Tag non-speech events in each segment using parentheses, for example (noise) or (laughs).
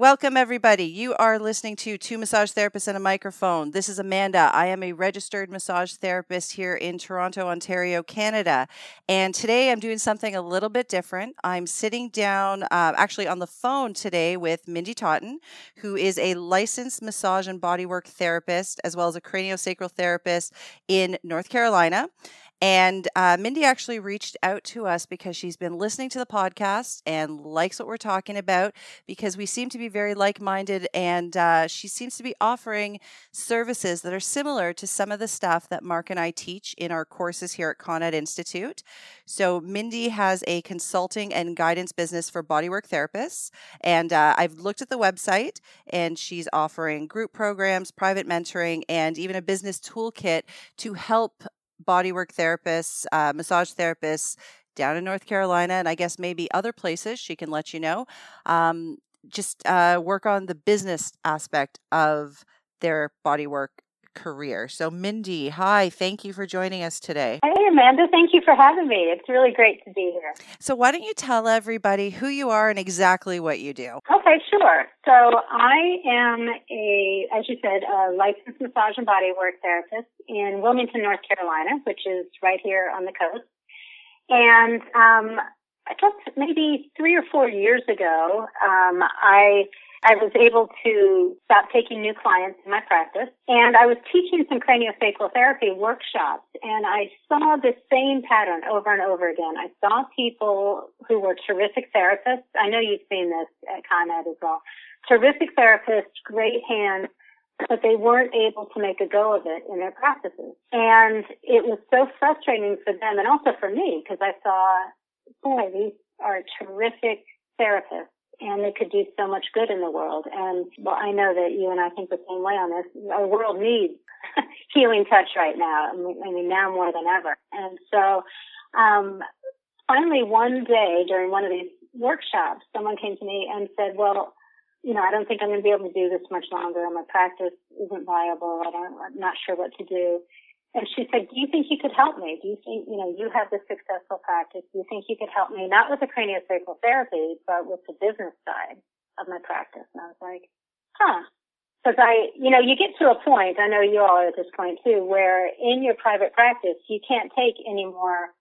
Welcome, everybody. You are listening to Two Massage Therapists and a Microphone. This is Amanda. I am a registered massage therapist here in Toronto, Ontario, Canada. And today I'm doing something a little bit different. I'm sitting down, uh, actually, on the phone today with Mindy Totten, who is a licensed massage and bodywork therapist, as well as a craniosacral therapist in North Carolina. And uh, Mindy actually reached out to us because she's been listening to the podcast and likes what we're talking about because we seem to be very like minded. And uh, she seems to be offering services that are similar to some of the stuff that Mark and I teach in our courses here at Con Ed Institute. So, Mindy has a consulting and guidance business for bodywork therapists. And uh, I've looked at the website and she's offering group programs, private mentoring, and even a business toolkit to help bodywork therapists, uh, massage therapists down in North Carolina, and I guess maybe other places. She can let you know. Um, just uh, work on the business aspect of their bodywork career. So, Mindy, hi, thank you for joining us today. Hey, Amanda, thank you for having me. It's really great to be here. So, why don't you tell everybody who you are and exactly what you do? Okay, sure. So, I am a, as you said, a licensed massage and bodywork therapist in Wilmington, North Carolina, which is right here on the coast. And um, I guess maybe three or four years ago, um, I I was able to stop taking new clients in my practice and I was teaching some craniosacral therapy workshops and I saw the same pattern over and over again. I saw people who were terrific therapists. I know you've seen this at Con Ed as well. Terrific therapists, great hands, but they weren't able to make a go of it in their practices. And it was so frustrating for them and also for me because I saw, boy, these are terrific therapists and they could do so much good in the world. And well, I know that you and I think the same way on this. Our world needs (laughs) healing touch right now. I mean, now more than ever. And so, um, finally one day during one of these workshops, someone came to me and said, well, you know, I don't think I'm going to be able to do this much longer. My practice isn't viable. I don't, I'm not sure what to do. And she said, do you think you could help me? Do you think, you know, you have this successful practice. Do you think you could help me? Not with the craniosacral therapy, but with the business side of my practice. And I was like, huh. Cause I, you know, you get to a point, I know you all are at this point too, where in your private practice, you can't take any more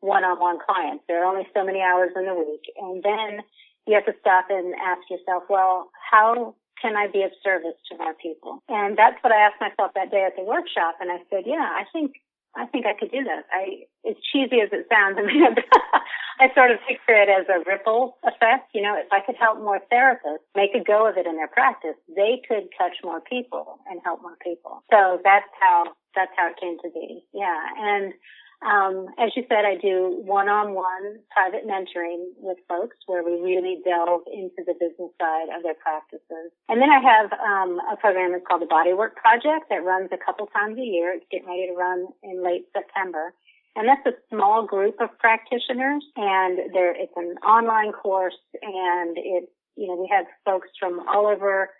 one-on-one clients. There are only so many hours in the week. And then you have to stop and ask yourself, well, how can I be of service to more people? And that's what I asked myself that day at the workshop. And I said, yeah, I think, I think I could do that. I, as cheesy as it sounds, (laughs) I mean, I sort of picture it as a ripple effect. You know, if I could help more therapists make a go of it in their practice, they could touch more people and help more people. So that's how, that's how it came to be. Yeah. And, um, as you said, I do one-on-one private mentoring with folks where we really delve into the business side of their practices. And then I have um, a program that's called the Bodywork Project that runs a couple times a year. It's getting ready to run in late September. And that's a small group of practitioners and there, it's an online course and it, you know, we have folks from all over,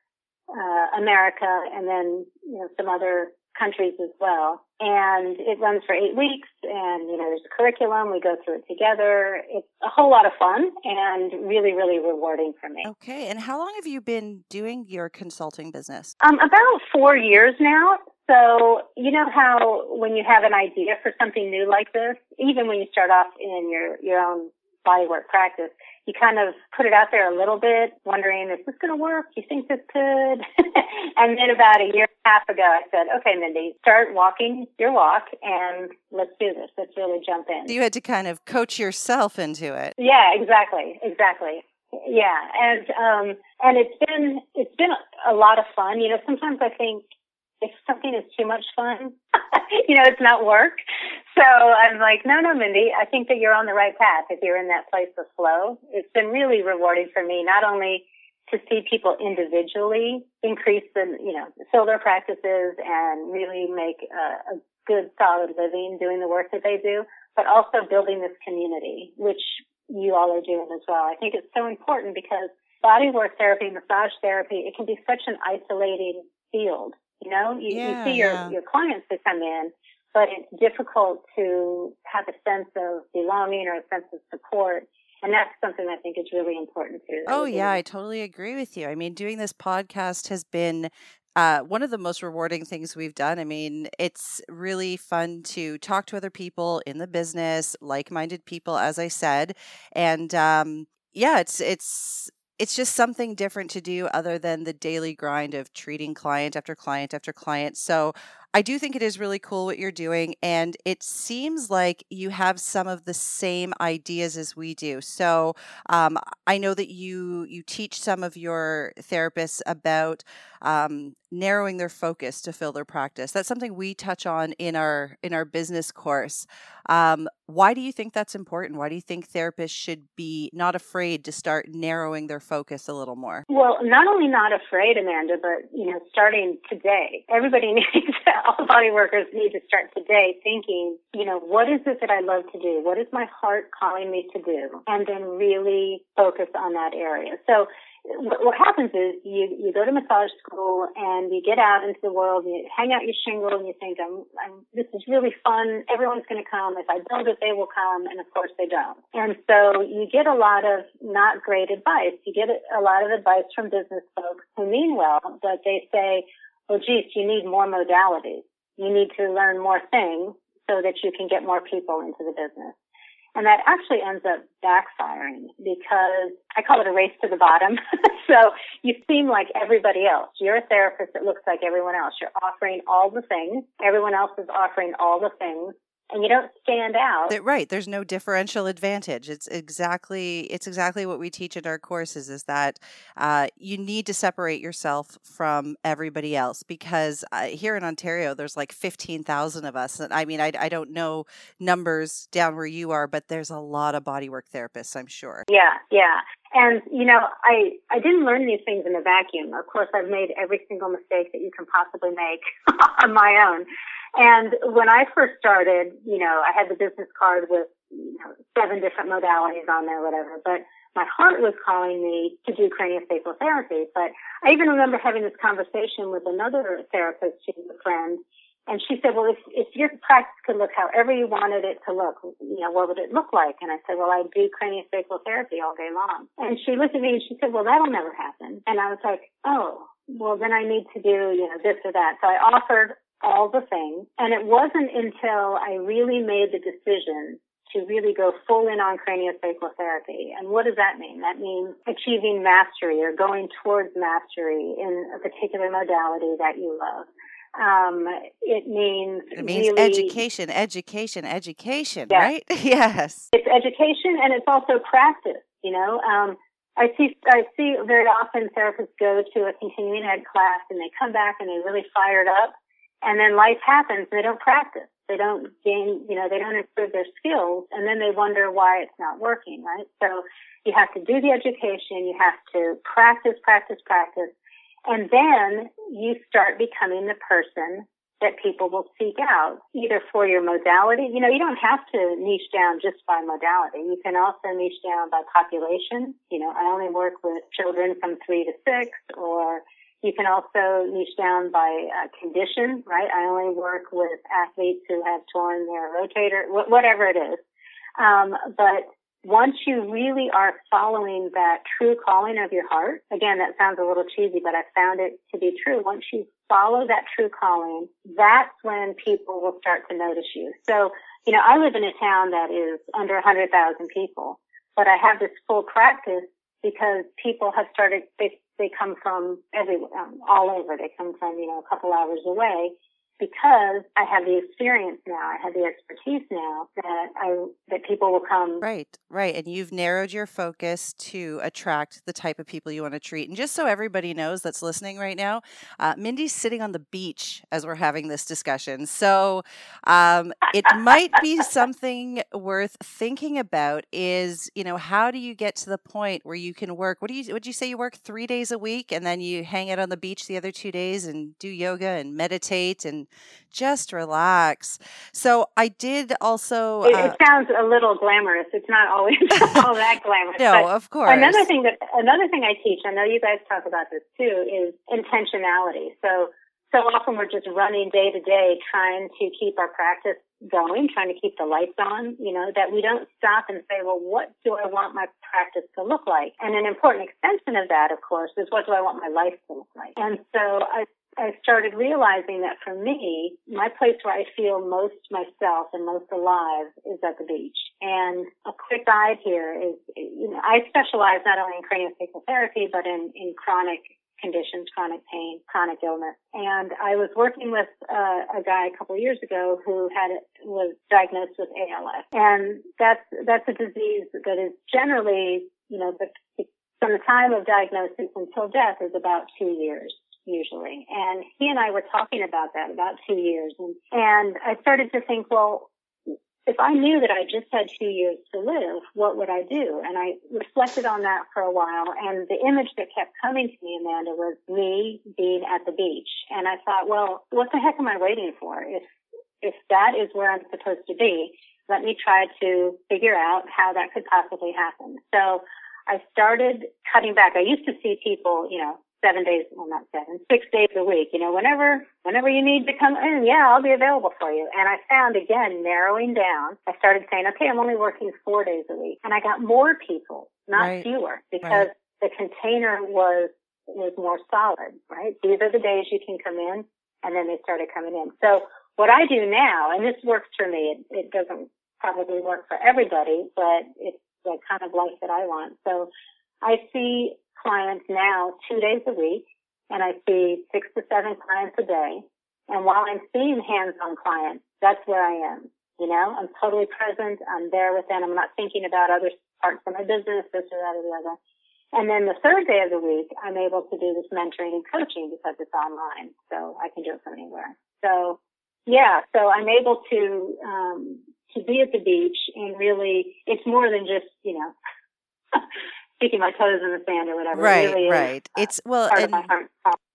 uh, America and then, you know, some other countries as well. And it runs for eight weeks and, you know, there's a curriculum. We go through it together. It's a whole lot of fun and really, really rewarding for me. Okay. And how long have you been doing your consulting business? Um, about four years now. So, you know how when you have an idea for something new like this, even when you start off in your, your own bodywork practice, you kind of put it out there a little bit, wondering, is this going to work? Do you think this could? (laughs) and then about a year and a half ago, I said, okay, Mindy, start walking your walk and let's do this. Let's really jump in. You had to kind of coach yourself into it. Yeah, exactly. Exactly. Yeah. And, um, and it's been, it's been a lot of fun. You know, sometimes I think if something is too much fun, (laughs) you know, it's not work. So I'm like, no, no, Mindy, I think that you're on the right path if you're in that place of flow. It's been really rewarding for me, not only to see people individually increase the, you know, fill their practices and really make a, a good solid living doing the work that they do, but also building this community, which you all are doing as well. I think it's so important because bodywork therapy, massage therapy, it can be such an isolating field. You know, you, yeah, you see your, yeah. your clients that come in, but it's difficult to have a sense of belonging or a sense of support. And that's something I think is really important too. Oh, yeah, I totally agree with you. I mean, doing this podcast has been uh, one of the most rewarding things we've done. I mean, it's really fun to talk to other people in the business, like-minded people, as I said, and um, yeah, it's it's it's just something different to do other than the daily grind of treating client after client after client. So I do think it is really cool what you're doing, and it seems like you have some of the same ideas as we do. So um, I know that you you teach some of your therapists about um, narrowing their focus to fill their practice. That's something we touch on in our in our business course. Um, why do you think that's important? Why do you think therapists should be not afraid to start narrowing their focus a little more? Well, not only not afraid, Amanda, but you know, starting today, everybody (laughs) needs (laughs) all body workers need to start today thinking, you know, what is it that I love to do? What is my heart calling me to do? And then really focus on that area. So what happens is you you go to massage school and you get out into the world and you hang out your shingle and you think I'm, I'm this is really fun everyone's going to come if I build it they will come and of course they don't and so you get a lot of not great advice you get a lot of advice from business folks who mean well but they say well geez you need more modalities you need to learn more things so that you can get more people into the business and that actually ends up backfiring because I call it a race to the bottom. (laughs) so you seem like everybody else. You're a therapist that looks like everyone else. You're offering all the things. Everyone else is offering all the things and you don't stand out. right. There's no differential advantage. It's exactly it's exactly what we teach in our courses is that uh, you need to separate yourself from everybody else because uh, here in Ontario there's like 15,000 of us and I mean I, I don't know numbers down where you are but there's a lot of bodywork therapists I'm sure. Yeah, yeah. And you know, I I didn't learn these things in a vacuum. Of course, I've made every single mistake that you can possibly make (laughs) on my own. And when I first started, you know, I had the business card with you know, seven different modalities on there, whatever. But my heart was calling me to do craniosacral therapy. But I even remember having this conversation with another therapist, she's a friend, and she said, well, if, if your practice could look however you wanted it to look, you know, what would it look like? And I said, well, I do craniosacral therapy all day long. And she looked at me and she said, well, that'll never happen. And I was like, oh, well, then I need to do, you know, this or that. So I offered all the things. And it wasn't until I really made the decision to really go full in on craniosacral therapy. And what does that mean? That means achieving mastery or going towards mastery in a particular modality that you love. Um, it means it means really, education, education, education, yes. right? (laughs) yes. It's education and it's also practice. You know, um, I see I see very often therapists go to a continuing ed class and they come back and they're really fired up and then life happens they don't practice. They don't gain, you know, they don't improve their skills and then they wonder why it's not working, right? So you have to do the education, you have to practice, practice, practice, and then you start becoming the person that people will seek out, either for your modality. You know, you don't have to niche down just by modality. You can also niche down by population. You know, I only work with children from three to six or you can also niche down by uh, condition, right? I only work with athletes who have torn their rotator, wh- whatever it is. Um, but once you really are following that true calling of your heart, again, that sounds a little cheesy, but I found it to be true. Once you follow that true calling, that's when people will start to notice you. So, you know, I live in a town that is under 100,000 people, but I have this full practice because people have started, they they come from everywhere, um, all over. They come from, you know, a couple hours away because I have the experience now, I have the expertise now that I that people will come. Right, right, and you've narrowed your focus to attract the type of people you want to treat. And just so everybody knows that's listening right now, uh, Mindy's sitting on the beach as we're having this discussion, so um, it might be something worth thinking about. Is you know how do you get to the point where you can work? What do you would you say you work three days a week and then you hang out on the beach the other two days and do yoga and meditate and just relax. So I did also. It, uh, it sounds a little glamorous. It's not always (laughs) all that glamorous. no, of course. Another thing that another thing I teach, I know you guys talk about this too, is intentionality. So so often we're just running day to day trying to keep our practice going, trying to keep the lights on, you know, that we don't stop and say, well, what do I want my practice to look like? And an important extension of that, of course, is what do I want my life to look like? And so I I started realizing that for me, my place where I feel most myself and most alive is at the beach. And a quick guide here is, you know, I specialize not only in craniosacral therapy, but in, in chronic conditions, chronic pain, chronic illness. And I was working with uh, a guy a couple years ago who had was diagnosed with ALS, and that's that's a disease that is generally, you know, the, from the time of diagnosis until death is about two years usually. And he and I were talking about that about two years. And, and I started to think, well, if I knew that I just had two years to live, what would I do? And I reflected on that for a while. And the image that kept coming to me, Amanda, was me being at the beach. And I thought, well, what the heck am I waiting for? If, if that is where I'm supposed to be, let me try to figure out how that could possibly happen. So I started cutting back. I used to see people, you know, seven days, well not seven, six days a week. You know, whenever, whenever you need to come in, yeah, I'll be available for you. And I found again, narrowing down, I started saying, okay, I'm only working four days a week. And I got more people, not right. fewer, because right. the container was, was more solid, right? These are the days you can come in. And then they started coming in. So what I do now, and this works for me, it, it doesn't probably work for everybody, but it's the kind of life that I want. So I see clients now two days a week and I see six to seven clients a day. And while I'm seeing hands-on clients, that's where I am. You know, I'm totally present. I'm there with them. I'm not thinking about other parts of my business, this or that or the other. And then the third day of the week, I'm able to do this mentoring and coaching because it's online. So I can do it from anywhere. So yeah, so I'm able to, um, to be at the beach and really, it's more than just, you know, (laughs) sticking my toes in the sand or whatever. Right, it really right. Is, uh, it's well, and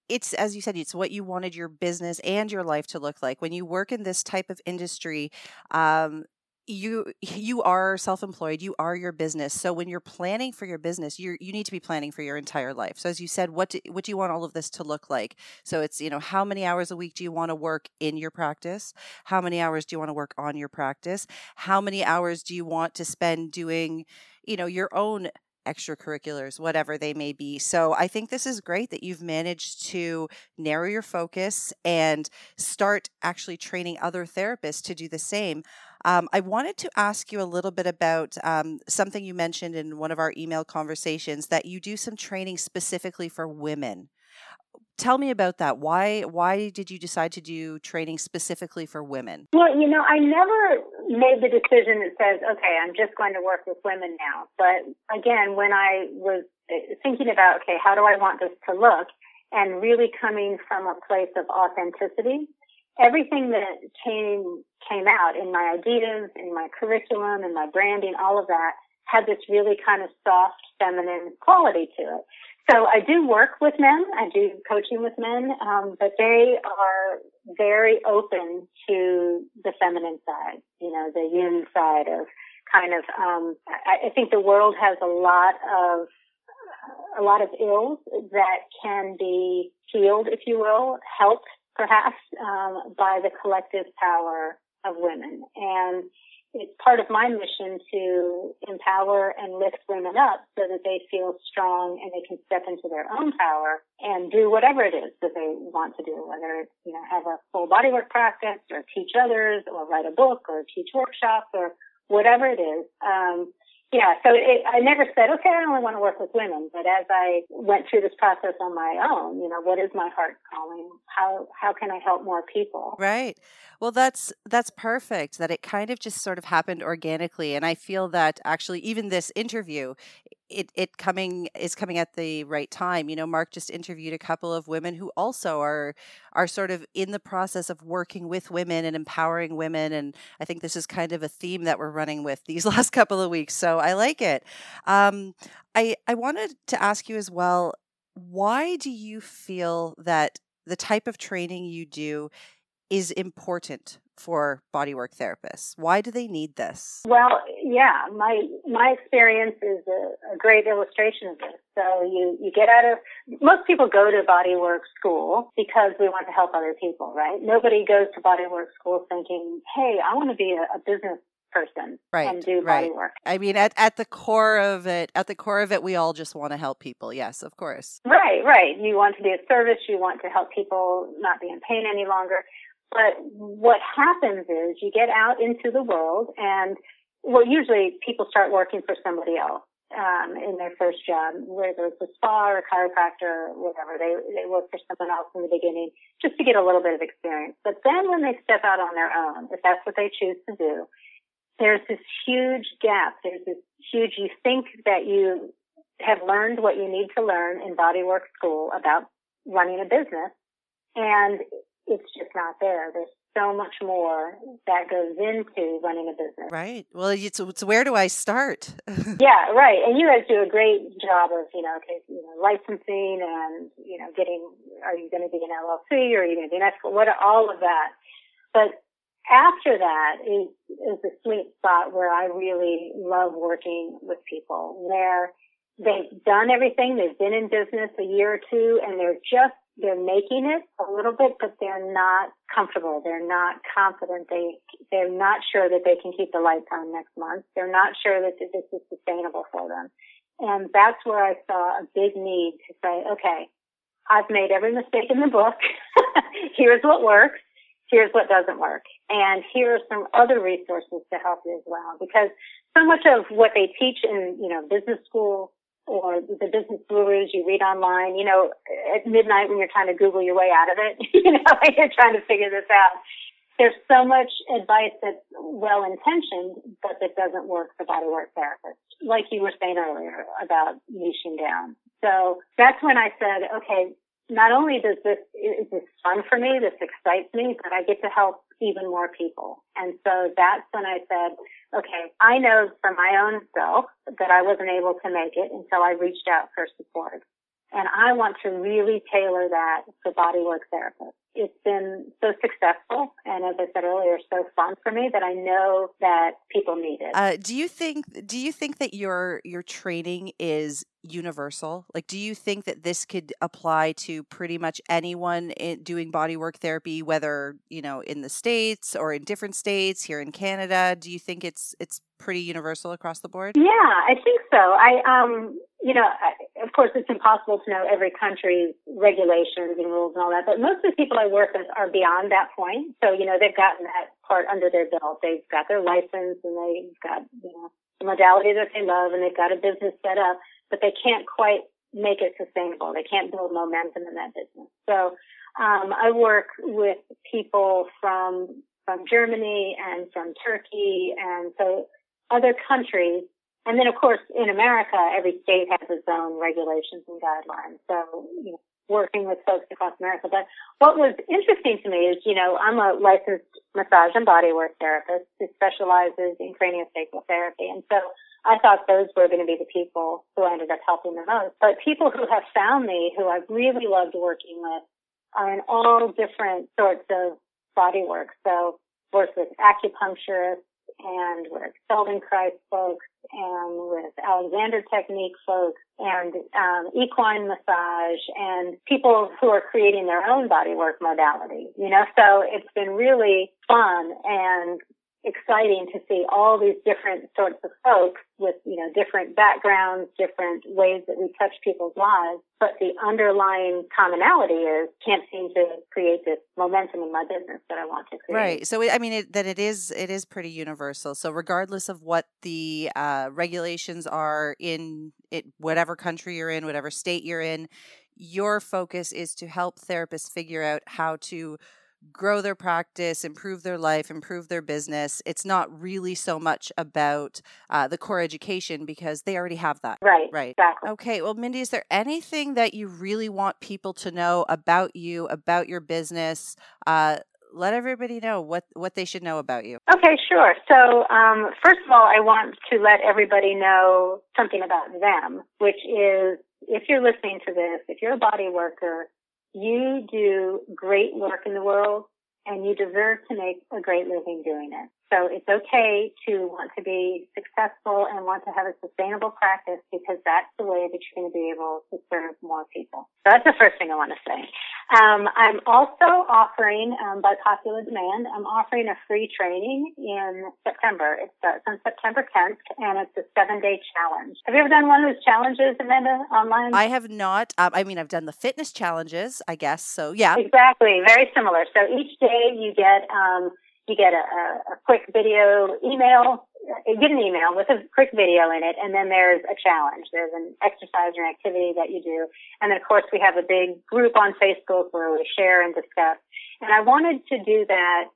it's as you said, it's what you wanted your business and your life to look like. When you work in this type of industry, um, you you are self-employed you are your business so when you're planning for your business you you need to be planning for your entire life so as you said what do, what do you want all of this to look like so it's you know how many hours a week do you want to work in your practice how many hours do you want to work on your practice how many hours do you want to spend doing you know your own extracurriculars, whatever they may be. So I think this is great that you've managed to narrow your focus and start actually training other therapists to do the same. Um, I wanted to ask you a little bit about um, something you mentioned in one of our email conversations that you do some training specifically for women tell me about that. Why why did you decide to do training specifically for women? Well, you know, I never made the decision that says, okay, I'm just going to work with women now. But again, when I was uh, thinking about, okay, how do I want this to look, and really coming from a place of authenticity, everything that came came out in my ideas, in my curriculum, in my branding, all of that had this really kind of soft feminine quality to it. So I do work with men. I do coaching with men, um, but they are very open to the feminine side, you know, the yin side of kind of, um, I, I think the world has a lot of, a lot of ills that can be healed, if you will, helped perhaps, um, by the collective power of women. And it's part of my mission to empower and lift women up so that they feel strong and they can step into their own power and do whatever it is that they want to do, whether it's, you know, have a full bodywork practice or teach others or write a book or teach workshops or whatever it is. Um, yeah, so it, I never said, okay, I only want to work with women. But as I went through this process on my own, you know, what is my heart calling? How how can I help more people? Right. Well, that's that's perfect. That it kind of just sort of happened organically, and I feel that actually even this interview it it coming is coming at the right time. You know, Mark just interviewed a couple of women who also are are sort of in the process of working with women and empowering women, and I think this is kind of a theme that we're running with these (laughs) last couple of weeks. So I like it. Um, I I wanted to ask you as well. Why do you feel that the type of training you do is important for bodywork therapists? Why do they need this? Well, yeah, my my experience is a, a, great illustration of this. So you you get out of most people go to bodywork school because we want to help other people, right? Nobody goes to bodywork school thinking, "Hey, I want to be a, a business person right, and do right. work. I mean, at, at the core of it, at the core of it, we all just want to help people. Yes, of course. Right, right. You want to be a service. You want to help people not be in pain any longer. But what happens is you get out into the world and well, usually people start working for somebody else. Um, in their first job, whether it's a spa or a chiropractor or whatever, they they work for someone else in the beginning just to get a little bit of experience. But then when they step out on their own, if that's what they choose to do, there's this huge gap. There's this huge. You think that you have learned what you need to learn in bodywork school about running a business, and it's just not there. There's so much more that goes into running a business. Right. Well, it's, it's where do I start? (laughs) yeah, right. And you guys do a great job of, you know, okay, you know, licensing and, you know, getting, are you going to be an LLC or are you going to be an S? What all of that. But after that is, is the sweet spot where I really love working with people where they've done everything. They've been in business a year or two and they're just they're making it a little bit, but they're not comfortable. They're not confident. They, they're not sure that they can keep the lights on next month. They're not sure that this is sustainable for them. And that's where I saw a big need to say, okay, I've made every mistake in the book. (laughs) Here's what works. Here's what doesn't work. And here are some other resources to help you as well. Because so much of what they teach in, you know, business school or the business gurus you read online, you know, at midnight when you're trying to Google your way out of it, (laughs) you know, you're trying to figure this out. There's so much advice that's well intentioned, but that doesn't work for bodywork therapists, like you were saying earlier about niching down. So that's when I said, okay, not only does this, is this fun for me, this excites me, but I get to help even more people. And so that's when I said, okay, I know from my own self that I wasn't able to make it until I reached out for support. And I want to really tailor that for bodywork therapists. It's been so successful and as I said earlier, so fun for me that I know that people need it. Uh, do you think do you think that your your training is universal? Like do you think that this could apply to pretty much anyone in, doing bodywork therapy whether, you know, in the states or in different states here in Canada? Do you think it's it's pretty universal across the board? Yeah, I think so. I um you know, of course, it's impossible to know every country's regulations and rules and all that, but most of the people I work with are beyond that point. So, you know, they've gotten that part under their belt. They've got their license and they've got, you know, the modality that they love and they've got a business set up, but they can't quite make it sustainable. They can't build momentum in that business. So, um, I work with people from, from Germany and from Turkey and so other countries and then, of course, in America, every state has its own regulations and guidelines. So, you know, working with folks across America. But what was interesting to me is, you know, I'm a licensed massage and bodywork therapist who specializes in craniosacral therapy. And so I thought those were going to be the people who ended up helping the most. But people who have found me, who I've really loved working with, are in all different sorts of bodywork. So work with acupuncturists, and with Feldenkrais folks and with Alexander Technique folks and um, equine massage and people who are creating their own bodywork modality. You know, so it's been really fun and exciting to see all these different sorts of folks with, you know, different backgrounds, different ways that we touch people's lives. But the underlying commonality is can't seem to create this momentum in my business that I want to create. Right. So, I mean, it, that it is, it is pretty universal. So regardless of what the uh, regulations are in it, whatever country you're in, whatever state you're in, your focus is to help therapists figure out how to grow their practice, improve their life, improve their business. It's not really so much about uh, the core education because they already have that. Right. Right. Exactly. Okay. Well, Mindy, is there anything that you really want people to know about you, about your business? Uh, let everybody know what, what they should know about you. Okay, sure. So, um, first of all, I want to let everybody know something about them, which is if you're listening to this, if you're a body worker, you do great work in the world and you deserve to make a great living doing it. So it's okay to want to be successful and want to have a sustainable practice because that's the way that you're going to be able to serve more people. So that's the first thing I want to say. Um, I'm also offering, um, by popular demand, I'm offering a free training in September. It starts on September 10th, and it's a seven-day challenge. Have you ever done one of those challenges, Amanda, online? I have not. Um, I mean, I've done the fitness challenges, I guess. So yeah, exactly, very similar. So each day you get um, you get a, a, quick video email, uh, you get an email with a quick video in it, and then there's a challenge. There's an exercise or an activity that you do. And then of course we have a big group on Facebook where we share and discuss. And I wanted to do that.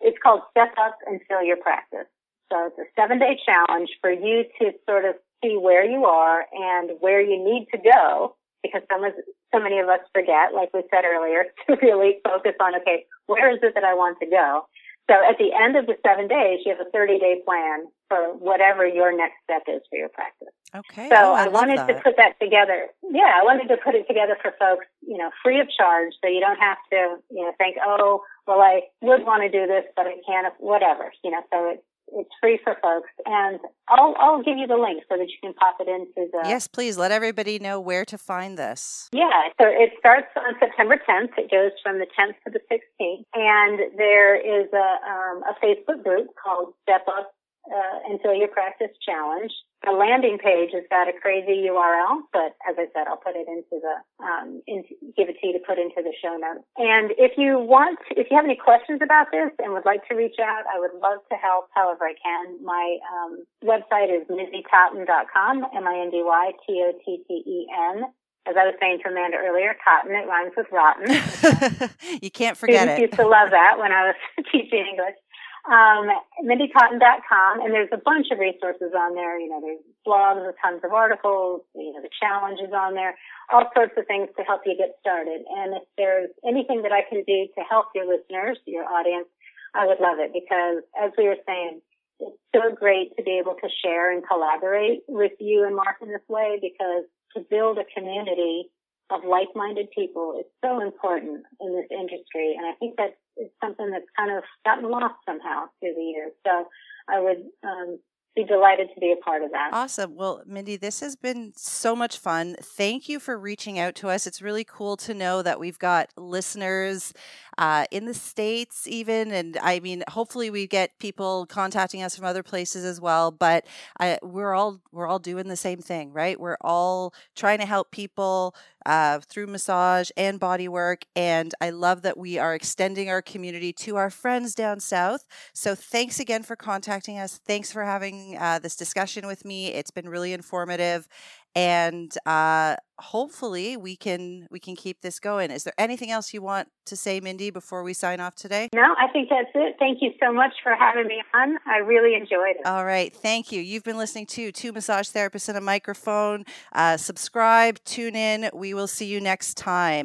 It's called Step Up and Fill Your Practice. So it's a seven day challenge for you to sort of see where you are and where you need to go because some of, so many of us forget, like we said earlier, (laughs) to really focus on, okay, where is it that I want to go? So at the end of the seven days, you have a 30 day plan for whatever your next step is for your practice. Okay. So oh, I, I wanted that. to put that together. Yeah, I wanted to put it together for folks, you know, free of charge so you don't have to, you know, think, oh, well, I would want to do this, but I can't, whatever, you know, so it's, it's free for folks, and I'll I'll give you the link so that you can pop it into the. Yes, please let everybody know where to find this. Yeah, so it starts on September 10th. It goes from the 10th to the 16th, and there is a um, a Facebook group called Step Up uh, and Fill Your Practice Challenge. The landing page has got a crazy URL, but as I said, I'll put it into the, um, into, give it to you to put into the show notes. And if you want, if you have any questions about this and would like to reach out, I would love to help however I can. My um, website is mindytotten.com, M-I-N-D-Y-T-O-T-T-E-N as I was saying to Amanda earlier, Totten, it rhymes with rotten. (laughs) you can't forget Students it. used to love that when I was (laughs) teaching English um, MindyTotten.com, and there's a bunch of resources on there. You know, there's blogs tons of articles, you know, the challenges on there, all sorts of things to help you get started. And if there's anything that I can do to help your listeners, your audience, I would love it because as we were saying, it's so great to be able to share and collaborate with you and Mark in this way because to build a community of like-minded people is so important in this industry. And I think that is something that's kind of gotten lost somehow through the years. So I would um, be delighted to be a part of that. Awesome. Well, Mindy, this has been so much fun. Thank you for reaching out to us. It's really cool to know that we've got listeners uh, in the States, even. And I mean, hopefully, we get people contacting us from other places as well. But I, we're all we're all doing the same thing, right? We're all trying to help people uh, through massage and body work. And I love that we are extending our community to our friends down south. So thanks again for contacting us. Thanks for having uh, this discussion with me. It's been really informative and uh, hopefully we can we can keep this going. Is there anything else you want to say, Mindy, before we sign off today? No, I think that's it. Thank you so much for having me on. I really enjoyed it. All right, thank you. You've been listening to two massage therapists and a microphone. Uh, subscribe, tune in. We will see you next time.